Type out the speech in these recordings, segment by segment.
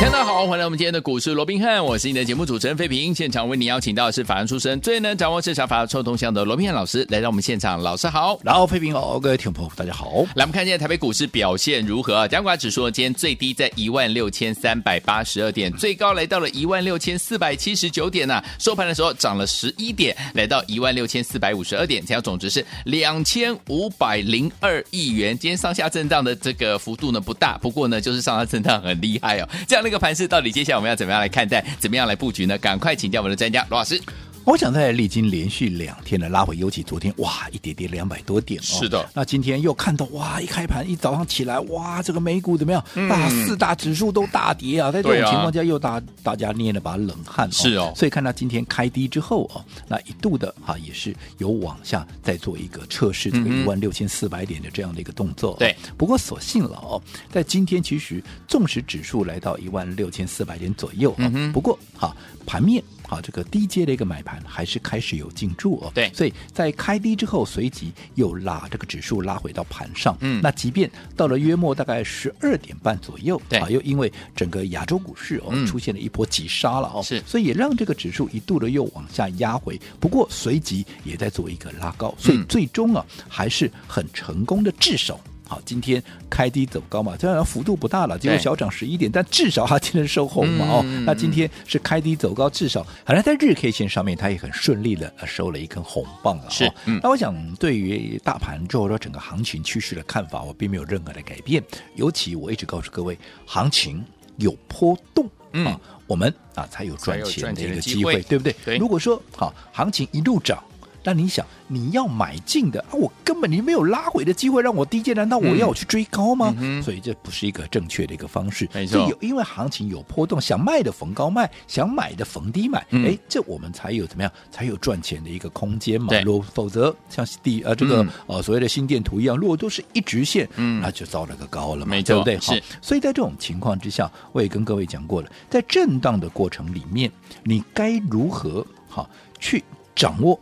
大家好，欢迎来到我们今天的股市罗宾汉，我是你的节目主持人费平。现场为你邀请到的是法案出身、最能掌握市场法律臭动向的罗宾汉老师来到我们现场，老师好，然后费平好，各位听众朋友大家好。来，我们看一下台北股市表现如何啊？加权指数今天最低在一万六千三百八十二点，最高来到了一万六千四百七十九点呐、收盘的时候涨了十一点，来到一万六千四百五十二点，成交总值是两千五百零二亿元。今天上下震荡的这个幅度呢不大，不过呢就是上下震荡很厉害哦。这样的这个盘势到底接下来我们要怎么样来看待？怎么样来布局呢？赶快请教我们的专家罗老师。我想在历经连续两天的拉回，尤其昨天哇，一跌跌两百多点哦。是的。那今天又看到哇，一开盘一早上起来哇，这个美股怎么样？嗯、大四大指数都大跌啊！在这种情况下，又大大家捏了把冷汗、哦。是哦。所以看到今天开低之后哦，那一度的哈、啊、也是有往下再做一个测试，这个一万六千四百点的这样的一个动作、哦。对。不过所幸了哦，在今天其实纵使指数来到一万六千四百点左右、哦嗯、不过哈、啊、盘面。好，这个低阶的一个买盘还是开始有进驻哦。对，所以在开低之后，随即又拉这个指数拉回到盘上。嗯，那即便到了约莫大概十二点半左右，对啊，又因为整个亚洲股市哦、嗯、出现了一波急杀了哦，是，所以也让这个指数一度的又往下压回。不过随即也在做一个拉高，所以最终啊、嗯、还是很成功的制守。好，今天开低走高嘛，虽然幅度不大了，结果小涨十一点，但至少它今天收红嘛哦。那今天是开低走高，至少好像在日 K 线上面，它也很顺利的收了一根红棒了。是，嗯、那我想对于大盘之后说整个行情趋势的看法，我并没有任何的改变。尤其我一直告诉各位，行情有波动啊，嗯、我们啊才有赚钱的一个机会，会对不对？对。如果说好，行情一路涨。但你想，你要买进的啊，我根本你没有拉回的机会，让我低阶，难道我要我去追高吗？所以这不是一个正确的一个方式。没错，有因为行情有波动，想卖的逢高卖，想买的逢低买，哎、嗯，这我们才有怎么样，才有赚钱的一个空间嘛。对，如果否则像第呃这个、嗯、呃所谓的心电图一样，如果都是一直线，嗯，那就糟了个高了嘛，没错，对不对？是。所以在这种情况之下，我也跟各位讲过了，在震荡的过程里面，你该如何好去掌握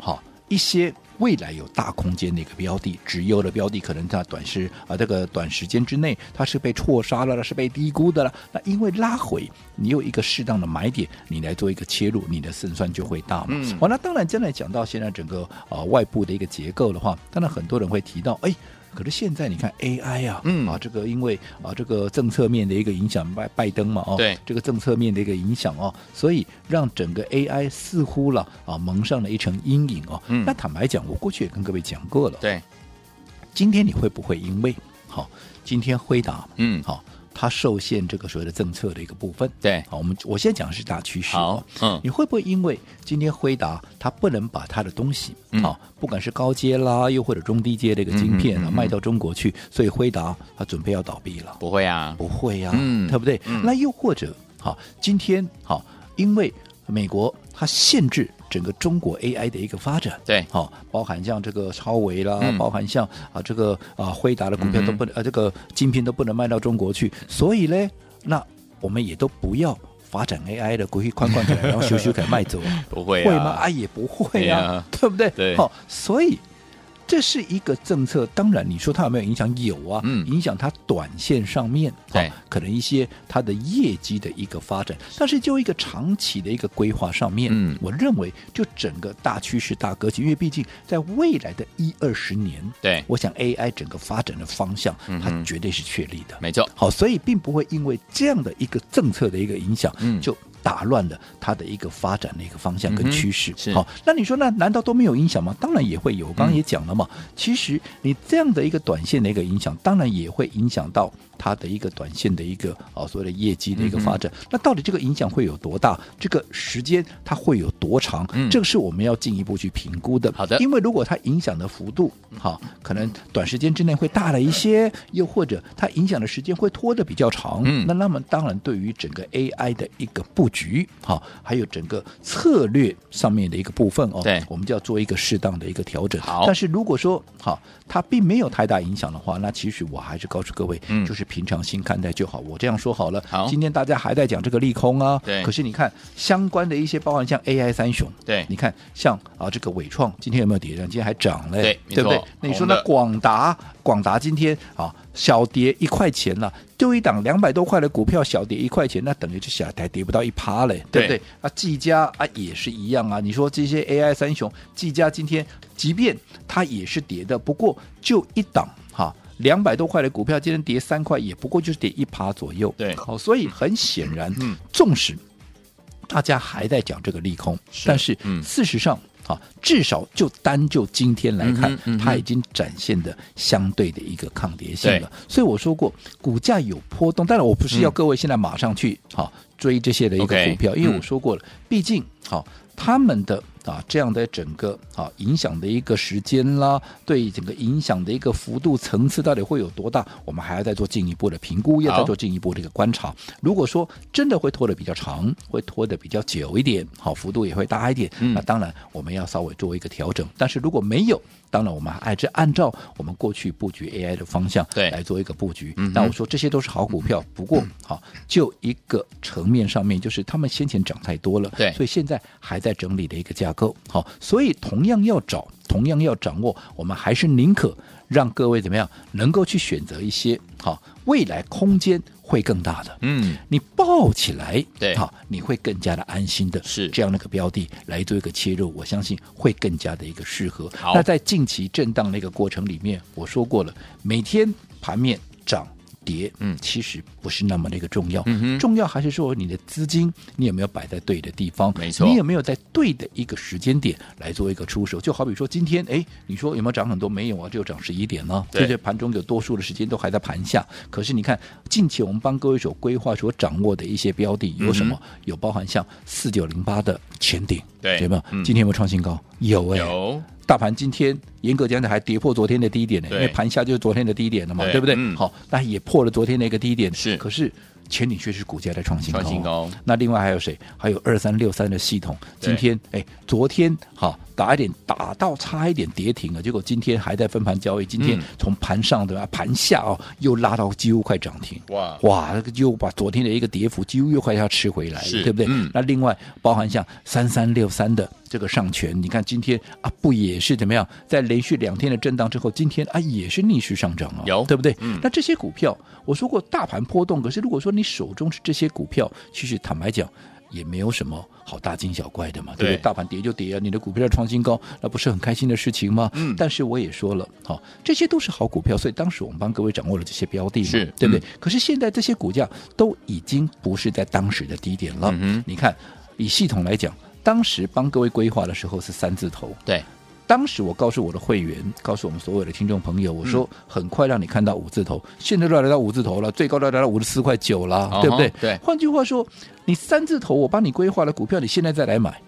好。一些未来有大空间的一个标的，直优的标的，可能在短时啊这个短时间之内，它是被错杀了，是被低估的了。那因为拉回，你有一个适当的买点，你来做一个切入，你的胜算就会大嘛。嗯，好，那当然，将来讲到现在整个啊外部的一个结构的话，当然很多人会提到，哎。可是现在你看 AI 啊，嗯啊，这个因为啊这个政策面的一个影响，拜拜登嘛，哦，对，这个政策面的一个影响哦，所以让整个 AI 似乎了啊蒙上了一层阴影哦。嗯，那坦白讲，我过去也跟各位讲过了，对，今天你会不会因为好，今天辉达，嗯，好。它受限这个所谓的政策的一个部分，对，好，我们我先讲的是大趋势，好，嗯，你会不会因为今天辉达它不能把它的东西，嗯，好，不管是高阶啦，又或者中低阶的一个晶片啊，嗯嗯嗯，卖到中国去，所以辉达它准备要倒闭了？不会啊，不会啊，嗯，对不对？嗯，那又或者，好，今天好，因为美国它限制。整个中国 AI 的一个发展，对，好、哦，包含像这个超维啦，嗯、包含像啊这个啊辉达的股票都不能，呃、嗯、这个晶片都不能卖到中国去，所以呢，那我们也都不要发展 AI 的，过去框框起来，然后修修改卖走，不会、啊、会吗？啊，也不会啊，啊。对不对？对，好、哦，所以。这是一个政策，当然你说它有没有影响？有啊，嗯、影响它短线上面，对、哦，可能一些它的业绩的一个发展。但是就一个长期的一个规划上面，嗯，我认为就整个大趋势、大格局，因为毕竟在未来的一二十年，对，我想 AI 整个发展的方向，嗯、它绝对是确立的，没错。好，所以并不会因为这样的一个政策的一个影响，嗯，就。打乱了它的一个发展的一个方向跟趋势，是好。那你说那难道都没有影响吗？当然也会有。我刚刚也讲了嘛，嗯、其实你这样的一个短线的一个影响，当然也会影响到它的一个短线的一个啊所谓的业绩的一个发展。嗯、那到底这个影响会有多大？这个时间它会有多长？嗯、这个是我们要进一步去评估的。好的，因为如果它影响的幅度好，可能短时间之内会大了一些，又或者它影响的时间会拖得比较长，嗯，那那么当然对于整个 AI 的一个布局，好，还有整个策略上面的一个部分哦，对，我们就要做一个适当的一个调整。好，但是如果说好，它并没有太大影响的话，那其实我还是告诉各位，嗯，就是平常心看待就好。我这样说好了，好，今天大家还在讲这个利空啊，对，可是你看相关的一些，包含像 AI 三雄，对，你看像啊这个伟创今天有没有跌？今天还涨嘞，对，对不对？那你说那广达，广达今天啊小跌一块钱了，就一档两百多块的股票小跌一块钱，那等于就小台跌不到一趴嘞，对。不对？啊，技嘉啊也是一样啊，你说这些 AI 三雄，技嘉今天即便它也是跌的，不过就一档哈两百多块的股票，今天跌三块，也不过就是跌一趴左右，对，好，所以很显然，嗯，纵使大家还在讲这个利空，是。但是事实上。啊，至少就单就今天来看，嗯嗯、它已经展现的相对的一个抗跌性了。所以我说过，股价有波动，当然我不是要各位现在马上去好、嗯、追这些的一个股票因为我说过了，嗯、毕竟好他们的。啊，这样的整个啊影响的一个时间啦，对整个影响的一个幅度层次到底会有多大？我们还要再做进一步的评估，要再做进一步的一个观察。如果说真的会拖得比较长，会拖得比较久一点，好，幅度也会大一点，嗯、那当然我们要稍微做一个调整。但是如果没有，当然我们还是按照我们过去布局 AI 的方向对来做一个布局。那我说这些都是好股票，不过好就一个层面上面，就是他们先前涨太多了，对，所以现在还在整理的一个架构。好，所以同样要找，同样要掌握，我们还是宁可让各位怎么样，能够去选择一些好未来空间会更大的。嗯，你抱起来，对，好，你会更加的安心的，是这样的一个标的来做一个切入，我相信会更加的一个适合。好，那在近期震荡那个过程里面，我说过了，每天盘面涨。跌，嗯，其实不是那么的一个重要，嗯、重要还是说你的资金你有没有摆在对的地方，没错，你有没有在对的一个时间点来做一个出手？就好比说今天，哎，你说有没有涨很多？没有啊，只有涨十一点呢。对，这些盘中有多数的时间都还在盘下。可是你看，近期我们帮各位所规划、所掌握的一些标的有什么？嗯、有包含像四九零八的前顶，对，有没有？嗯、今天有没有创新高？有哎，有。大盘今天严格讲讲还跌破昨天的低点呢，因为盘下就是昨天的低点了嘛，对，对不对？嗯、好，那也破了昨天的一个低点。是，可是前顶却是股价在创新高。创新高。那另外还有谁？还有二三六三的系统，今天哎，昨天好。打一点，打到差一点跌停了，结果今天还在分盘交易。今天从盘上对吧，盘下哦又拉到几乎快涨停。哇哇，那个就把昨天的一个跌幅几乎又快要吃回来了，对不对？嗯、那另外包含像三三六三的这个上权，你看今天啊不也是怎么样？在连续两天的震荡之后，今天啊也是逆势上涨啊，有对不对？嗯、那这些股票我说过大盘波动，可是如果说你手中是这些股票，其实坦白讲。也没有什么好大惊小怪的嘛，对不对？大盘跌就跌啊，你的股票创新高，那不是很开心的事情吗？嗯。但是我也说了，好，这些都是好股票，所以当时我们帮各位掌握了这些标的嘛，是，对不对？可是现在这些股价都已经不是在当时的低点了。嗯。你看，以系统来讲，当时帮各位规划的时候是三字头，对。当时我告诉我的会员，告诉我们所有的听众朋友，我说很快让你看到五字头，嗯、现在都来到五字头了，最高都来到五十四块九了，对不对？对。换句话说，你三字头我帮你规划了股票，你现在再来买。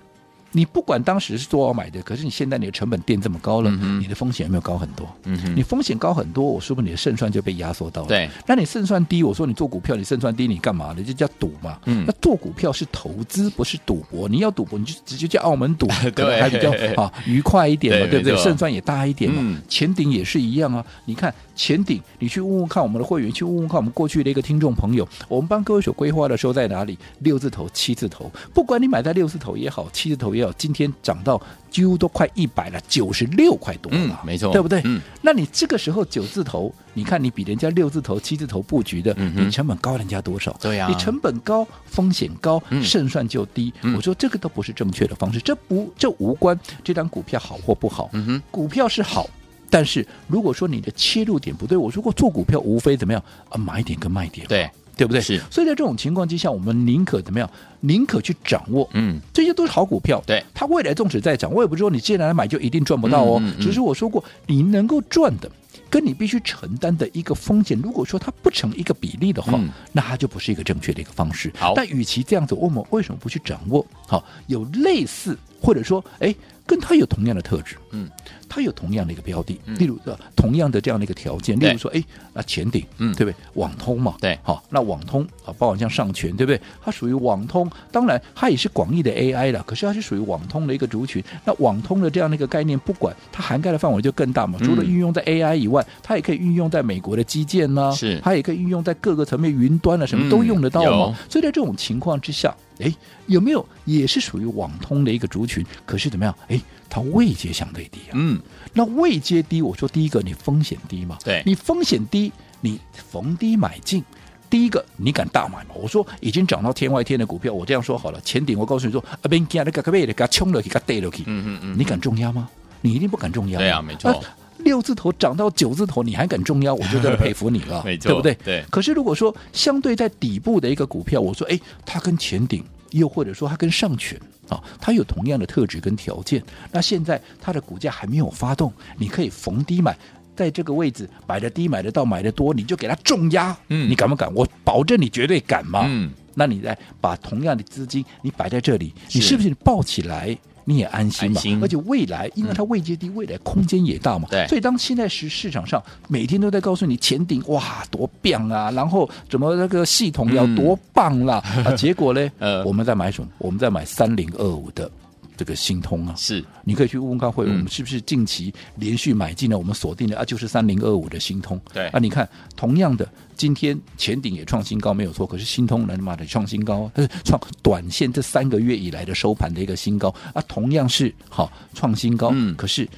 你不管当时是多少买的，可是你现在你的成本垫这么高了，嗯、你的风险有没有高很多？你风险高很多，我说不定你的胜算就被压缩到了。对，那你胜算低，我说你做股票你胜算低，你干嘛呢？就叫赌嘛。嗯，那做股票是投资，不是赌博。你要赌博，你就直接叫澳门赌，可能还比较啊愉快一点嘛，对，对不对？胜算也大一点嘛。嗯、前顶也是一样啊，你看。前顶，你去问问看我们的会员，去问问看我们过去的一个听众朋友，我们帮各位所规划的时候在哪里？六字头、七字头，不管你买在六字头也好，七字头也好，今天涨到几乎都快一百了，九十六块多了，嗯，没错，对不对？嗯，那你这个时候九字头，你看你比人家六字头、七字头布局的，嗯、你成本高人家多少？对呀、啊，你成本高，风险高，嗯、胜算就低。嗯、我说这个都不是正确的方式，这不这无关这张股票好或不好，嗯哼，股票是好。但是如果说你的切入点不对，我如果做股票无非怎么样啊，买点跟卖点，对对不对？是。所以在这种情况之下，我们宁可怎么样？宁可去掌握，嗯，这些都是好股票，对，它未来纵使再涨，我也不是说你现在来买就一定赚不到哦。嗯嗯嗯、只是我说过，你能够赚的，跟你必须承担的一个风险，如果说它不成一个比例的话，嗯、那它就不是一个正确的一个方式。好，但与其这样子，我们为什么不去掌握？好，有类似。或者说，哎，跟它有同样的特质，嗯，它有同样的一个标的，嗯、例如说同样的这样的一个条件，例如说，哎，那前顶，嗯，对不对？网通嘛，对，好，那网通啊，包括像上权，对不对？它属于网通，当然它也是广义的 AI 了，可是它是属于网通的一个族群。那网通的这样的一个概念，不管它涵盖的范围就更大嘛，除了运用在 AI 以外，它也可以运用在美国的基建呢，是，它也可以运用在各个层面云端啊，什么都用得到嘛。所以在这种情况之下，哎，有没有也是属于网通的一个族群？可是怎么样？哎，它位阶相对低啊。嗯，那位阶低，我说第一个你风险低嘛，对，你风险低，你逢低买进。第一个，你敢大买吗？我说已经涨到天外天的股票，我这样说好了。前顶我告诉你说，啊，边加，那个个别的，给它冲了去，给它跌了去。嗯嗯嗯，你敢重压吗？你一定不敢重压。对啊，没错。六字头涨到九字头，你还敢重压？我就真的佩服你了，没错，对不对？对。可是如果说相对在底部的一个股票，我说，哎，它跟前顶，又或者说它跟上权啊，它有同样的特质跟条件，那现在它的股价还没有发动，你可以逢低买。在这个位置买的低，买的到，买的多，你就给它重压。嗯，你敢不敢？我保证你绝对敢嘛。嗯，那你再把同样的资金你摆在这里，你是不是抱起来你也安心嘛？心而且未来，因为它位阶低，未来空间也大嘛。对、嗯。所以当现在市市场上每天都在告诉你前顶哇多棒啊，然后怎么那个系统要多棒啦、嗯、啊，结果呢？呃，我们在买什么？我们在买三零二五的。这个新通啊，是你可以去问问看会，我们是不是近期连续买进了？我们锁定的啊，就是三零二五的新通。对啊，你看同样的，今天前顶也创新高没有错，可是新通能，妈的创新高，它是创短线这三个月以来的收盘的一个新高啊，同样是好创新高，嗯，可是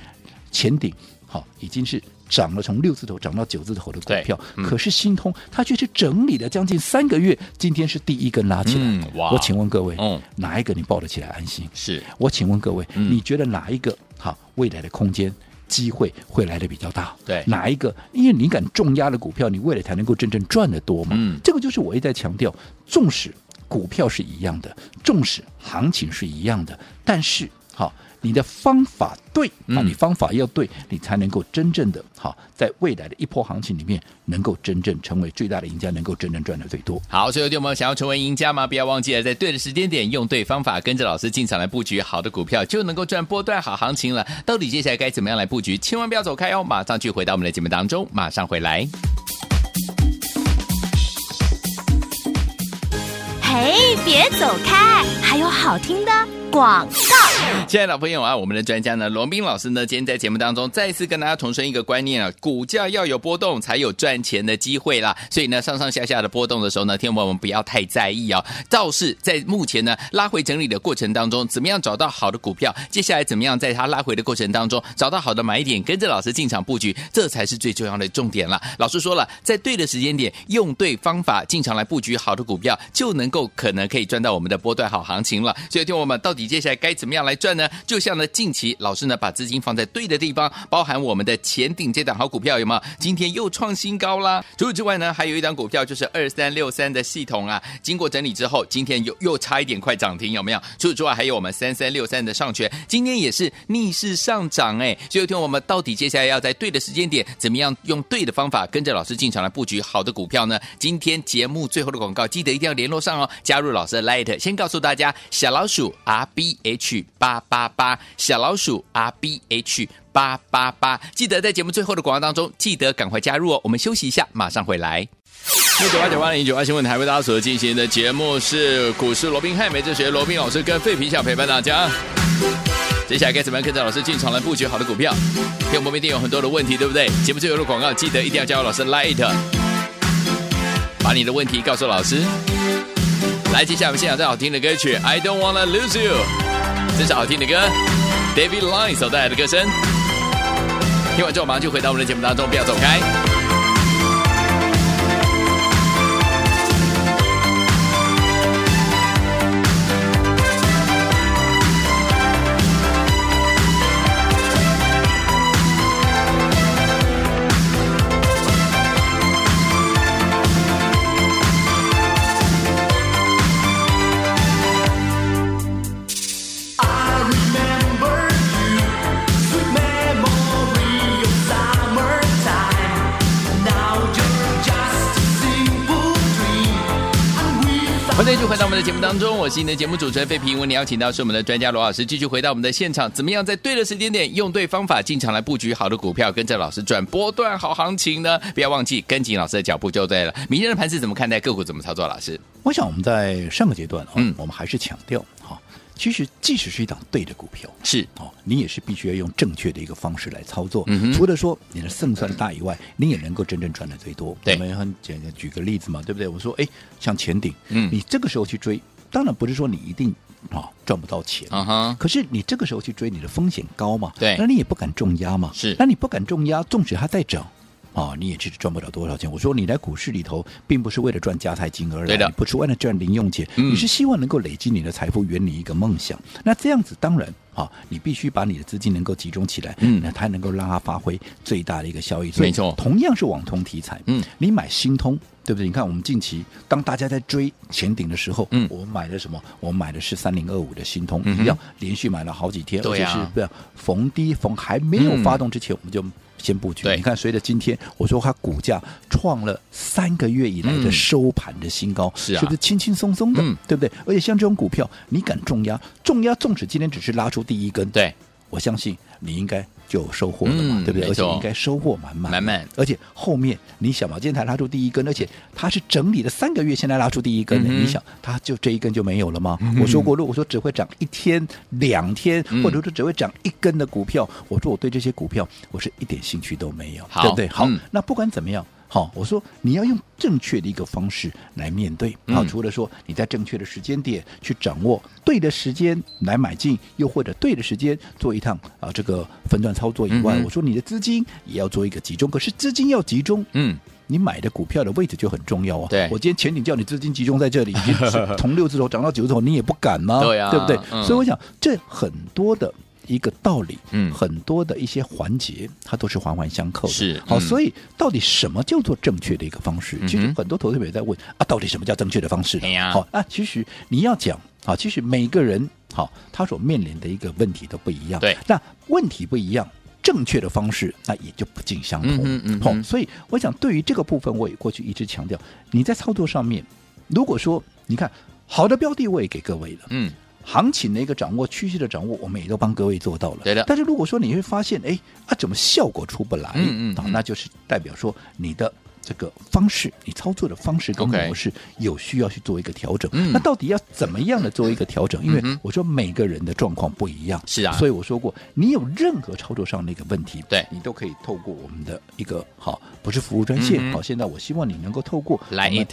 前顶好已经是。涨了，从六字头涨到九字头的股票，嗯、可是新通它却是整理了将近三个月，今天是第一根拉起来。嗯、哇！我请问各位，嗯，哪一个你抱得起来安心？是我请问各位，嗯、你觉得哪一个好未来的空间机会会来的比较大？对，哪一个？因为你敢重压的股票，你未来才能够真正赚得多嘛。嗯，这个就是我一再强调，纵使股票是一样的，纵使行情是一样的，但是好。你的方法对那，你方法要对，你才能够真正的好，在未来的一波行情里面，能够真正成为最大的赢家，能够真正赚的最多。好，所以有听友们想要成为赢家吗？不要忘记了，在对的时间点，用对方法，跟着老师进场来布局好的股票，就能够赚波段好行情了。到底接下来该怎么样来布局？千万不要走开哦，马上去回到我们的节目当中，马上回来。哎，别走开，还有好听的。广告，亲爱的朋友啊，我们的专家呢，罗宾老师呢，今天在节目当中再次跟大家重申一个观念啊，股价要有波动才有赚钱的机会啦。所以呢，上上下下的波动的时候呢，听众朋友们不要太在意啊。倒是在目前呢拉回整理的过程当中，怎么样找到好的股票？接下来怎么样在它拉回的过程当中找到好的买点，跟着老师进场布局，这才是最重要的重点了。老师说了，在对的时间点，用对方法进场来布局好的股票，就能够可能可以赚到我们的波段好行情了。所以，听我们到底。接下来该怎么样来赚呢？就像呢，近期老师呢把资金放在对的地方，包含我们的前顶这档好股票有没有？今天又创新高啦！除此之外呢，还有一档股票就是二三六三的系统啊，经过整理之后，今天又又差一点快涨停，有没有？除此之外，还有我们三三六三的上权，今天也是逆势上涨哎。所以听我们到底接下来要在对的时间点，怎么样用对的方法，跟着老师进场来布局好的股票呢？今天节目最后的广告，记得一定要联络上哦，加入老师的 Light，先告诉大家小老鼠 R。B H 八八八小老鼠 R B H 八八八，记得在节目最后的广告当中，记得赶快加入哦。我们休息一下，马上回来。六九八九八零九八新闻台为大家所进行的节目是股市罗宾汉，美哲学罗宾老师跟费皮想陪伴大家。接下来该怎么样跟着老师进场来布局好的股票？听我们一定有很多的问题，对不对？节目最后的广告，记得一定要加入老师 Light，把你的问题告诉老师。来，接下来我们欣赏最好听的歌曲《I Don't Wanna Lose You》，这是好听的歌，David Lin 所带来的歌声。听完之后，马上就回到我们的节目当中，不要走开。欢迎继续回到我们的节目当中，我是你的节目主持人费平。为你邀请到是我们的专家罗老师，继续回到我们的现场。怎么样在对的时间点，用对方法进场来布局好的股票，跟着老师转波段好行情呢？不要忘记跟紧老师的脚步就对了。明天的盘是怎么看待？个股怎么操作？老师，我想我们在上个阶段，嗯，我们还是强调哈。其实，即使是一档对的股票，是哦，你也是必须要用正确的一个方式来操作。嗯除了说你的胜算大以外，你也能够真正赚的最多。对我们很简单举个例子嘛，对不对？我说，哎，像前顶，嗯你这个时候去追，当然不是说你一定啊赚不到钱，可是你这个时候去追，你的风险高嘛？对那你也不敢重压嘛？是那你不敢重压，纵使它在涨。啊、你也其实赚不了多少钱。我说你来股市里头，并不是为了赚加菜金而来，不是为了赚零用钱，嗯你是希望能够累积你的财富，圆你一个梦想。那这样子当然啊，你必须把你的资金能够集中起来，嗯那才能够让它发挥最大的一个效益。没错同样是网通题材，嗯，你买新通。对不对？你看，我们近期当大家在追前顶的时候，嗯我们买的什么？我们买的是三零二五的新通，嗯哼一样连续买了好几天，对啊而且是不要逢低逢还没有发动之前，我们就先布局。你看，随着今天我说它股价创了三个月以来的收盘的新高，是啊。不是轻轻松松的，嗯。对不对？而且像这种股票，你敢重压，重压纵使今天只是拉出第一根，对，我相信你应该就有收获了嘛，嗯对不对？而且应该收获满满，满满而且后面你想嘛，今天才拉出第一根，而且它是整理了三个月，现在拉出第一根，嗯你想它就这一根就没有了吗？我说过，如果说只会涨一天、两天，嗯或者说只会涨一根的股票，我说我对这些股票我是一点兴趣都没有，对不对？好，嗯那不管怎么样。好，我说你要用正确的一个方式来面对。好，嗯除了说你在正确的时间点去掌握对的时间来买进，又或者对的时间做一趟啊这个分段操作以外，嗯我说你的资金也要做一个集中。可是资金要集中，嗯，你买的股票的位置就很重要啊。对我今天前景叫你资金集中在这里，已经 从六字头涨到九字头，你也不敢吗？对啊对不对？嗯所以我想这很多的。一个道理，嗯很多的一些环节，它都是环环相扣的。好，是嗯所以到底什么叫做正确的一个方式？其实很多投资者也在问啊，到底什么叫正确的方式好，那其实你要讲啊，其实每个人好，他所面临的一个问题都不一样。对，那问题不一样，正确的方式那也就不尽相同。嗯哼嗯好所以我想对于这个部分，我也过去一直强调，你在操作上面，如果说你看好的标的，我也给各位了。嗯，行情的一个掌握，趋势的掌握，我们也都帮各位做到了。对的但是如果说你会发现，哎，啊，怎么效果出不来？嗯嗯，那就是代表说你的。这个方式，你操作的方式跟模式有需要去做一个调整。嗯。那到底要怎么样的做一个调整？因为我说每个人的状况不一样，是啊。所以我说过，你有任何操作上的一个问题，对。你都可以透过我们的一个好，不是服务专线，嗯好，现在我希望你能够透过 Line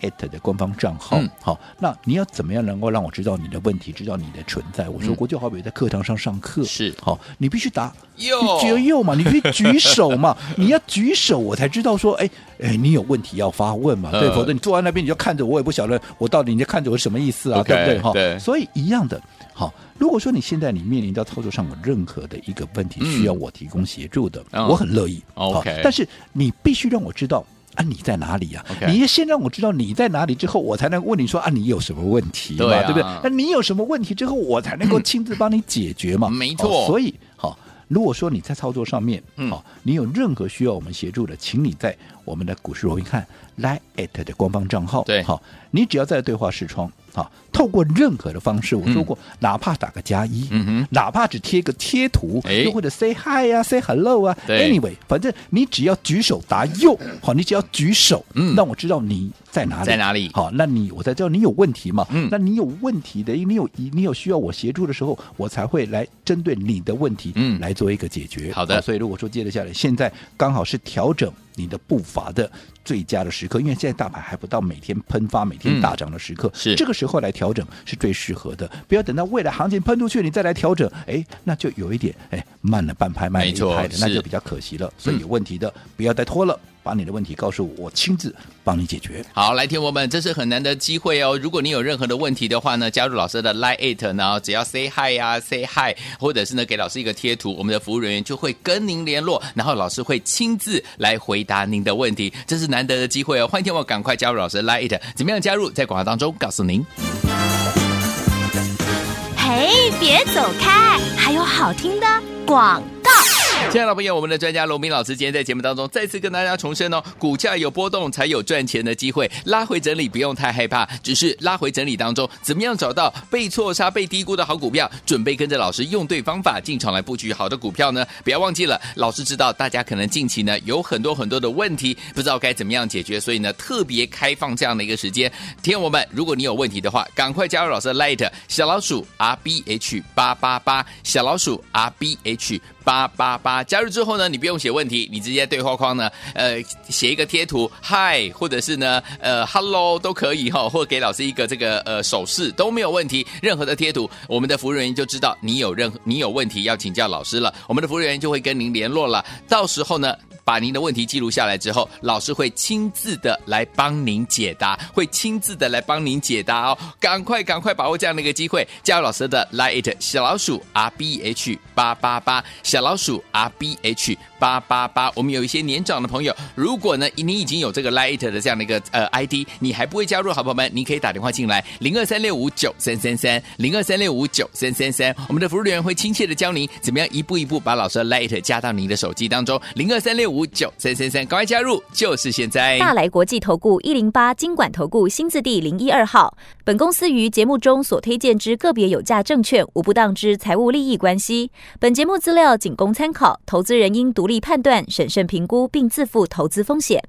it 的官方账号嗯，好，那你要怎么样能够让我知道你的问题，知道你的存在？我说过，就好比在课堂上上课，是。好，你必须答右举右嘛，你必须举手嘛，你要举手，我才知道说，哎哎，你有问题要发问嘛，对，呃否则你坐在那边你就看着我，也不晓得我到底你在看着我是什么意思啊，对不对？哈，对所以一样的，好，如果说你现在你面临到操作上有任何的一个问题，嗯需要我提供协助的，嗯我很乐意。OK 但是你必须让我知道。啊，你在哪里呀、你先让我知道你在哪里，之后我才能问你说啊，你有什么问题嘛，对啊对不对？那你有什么问题之后，我才能够亲自帮你解决嘛。没错哦所以好，如果说你在操作上面，嗯。好，你有任何需要我们协助的，请你在我们的股市罗宾汉 Line at 的官方账号，对。好，你只要在对话视窗，好，透过任何的方式，我说过，哪怕打个加一，嗯哼。哪怕只贴个贴图，哎。又或者 say hi 啊、say hello 啊对，anyway，反正你只要举手答右，好，你只要举手，嗯。让我知道你在哪里，在哪里。好，那你我才知道你有问题嘛，嗯。那你有问题的，你有你有需要我协助的时候，我才会来针对你的问题，嗯。来做一个解决。好的。所以如果说接着下来，现在刚好是调整你的步伐的最佳的时刻，因为现在大盘还不到每天喷发、每天大涨的时刻，是。这个时候来调整是最适合的。不要等到未来行情喷出去，你再来调整，哎，那就有一点哎慢了半拍，慢了一拍的，那就比较可惜了。所以有问题的，不要再拖了。把你的问题告诉我，我亲自帮你解决。好，来听我们，这是很难得机会哦。如果你有任何的问题的话呢，加入老师的 Line It，然后只要 Say Hi 啊，Say Hi，或者是呢给老师一个贴图，我们的服务人员就会跟您联络，然后老师会亲自来回答您的问题，这是难得的机会哦。欢迎听我赶快加入老师的 Line It，怎么样加入？在广告当中告诉您。嘿，别走开，还有好听的广告。亲爱的朋友，我们的专家罗明老师今天在节目当中再次跟大家重申哦，股价有波动才有赚钱的机会，拉回整理不用太害怕，只是拉回整理当中怎么样找到被错杀、被低估的好股票，准备跟着老师用对方法进场来布局好的股票呢？不要忘记了，老师知道大家可能近期呢有很多很多的问题，不知道该怎么样解决，所以呢特别开放这样的一个时间。听我们，如果你有问题的话，赶快加入老师的 Light 小老鼠 R B H 八八八小老鼠 R B H。八八八加入之后呢，你不用写问题，你直接对话框呢，呃，写一个贴图嗨或者是呢，呃，Hello 都可以哈、哦，或给老师一个这个呃手势都没有问题，任何的贴图，我们的服务人员就知道你有任何你有问题要请教老师了，我们的服务人员就会跟您联络了，到时候呢。把您的问题记录下来之后，老师会亲自的来帮您解答，会亲自的来帮您解答哦。赶快赶快把握这样的一个机会，加入老师的来 it 小老鼠 R B H 八八八，小老鼠 R B H 八八八。我们有一些年长的朋友，如果呢你已经有这个 Line 的这样的一个呃 ID，你还不会加入，好朋友们，你可以打电话进来零二三六五九三三三零二三六五九三三三，我们的服务人员会亲切的教您怎么样一步一步把老师的 Line 加到您的手机当中零二三六五。九三三三，赶快加入，就是现在！大来国际投顾一零八金管投顾新字第零一二号。本公司于节目中所推荐之个别有价证券，无不当之财务利益关系。本节目资料仅供参考，投资人应独立判断、审慎评估，并自负投资风险。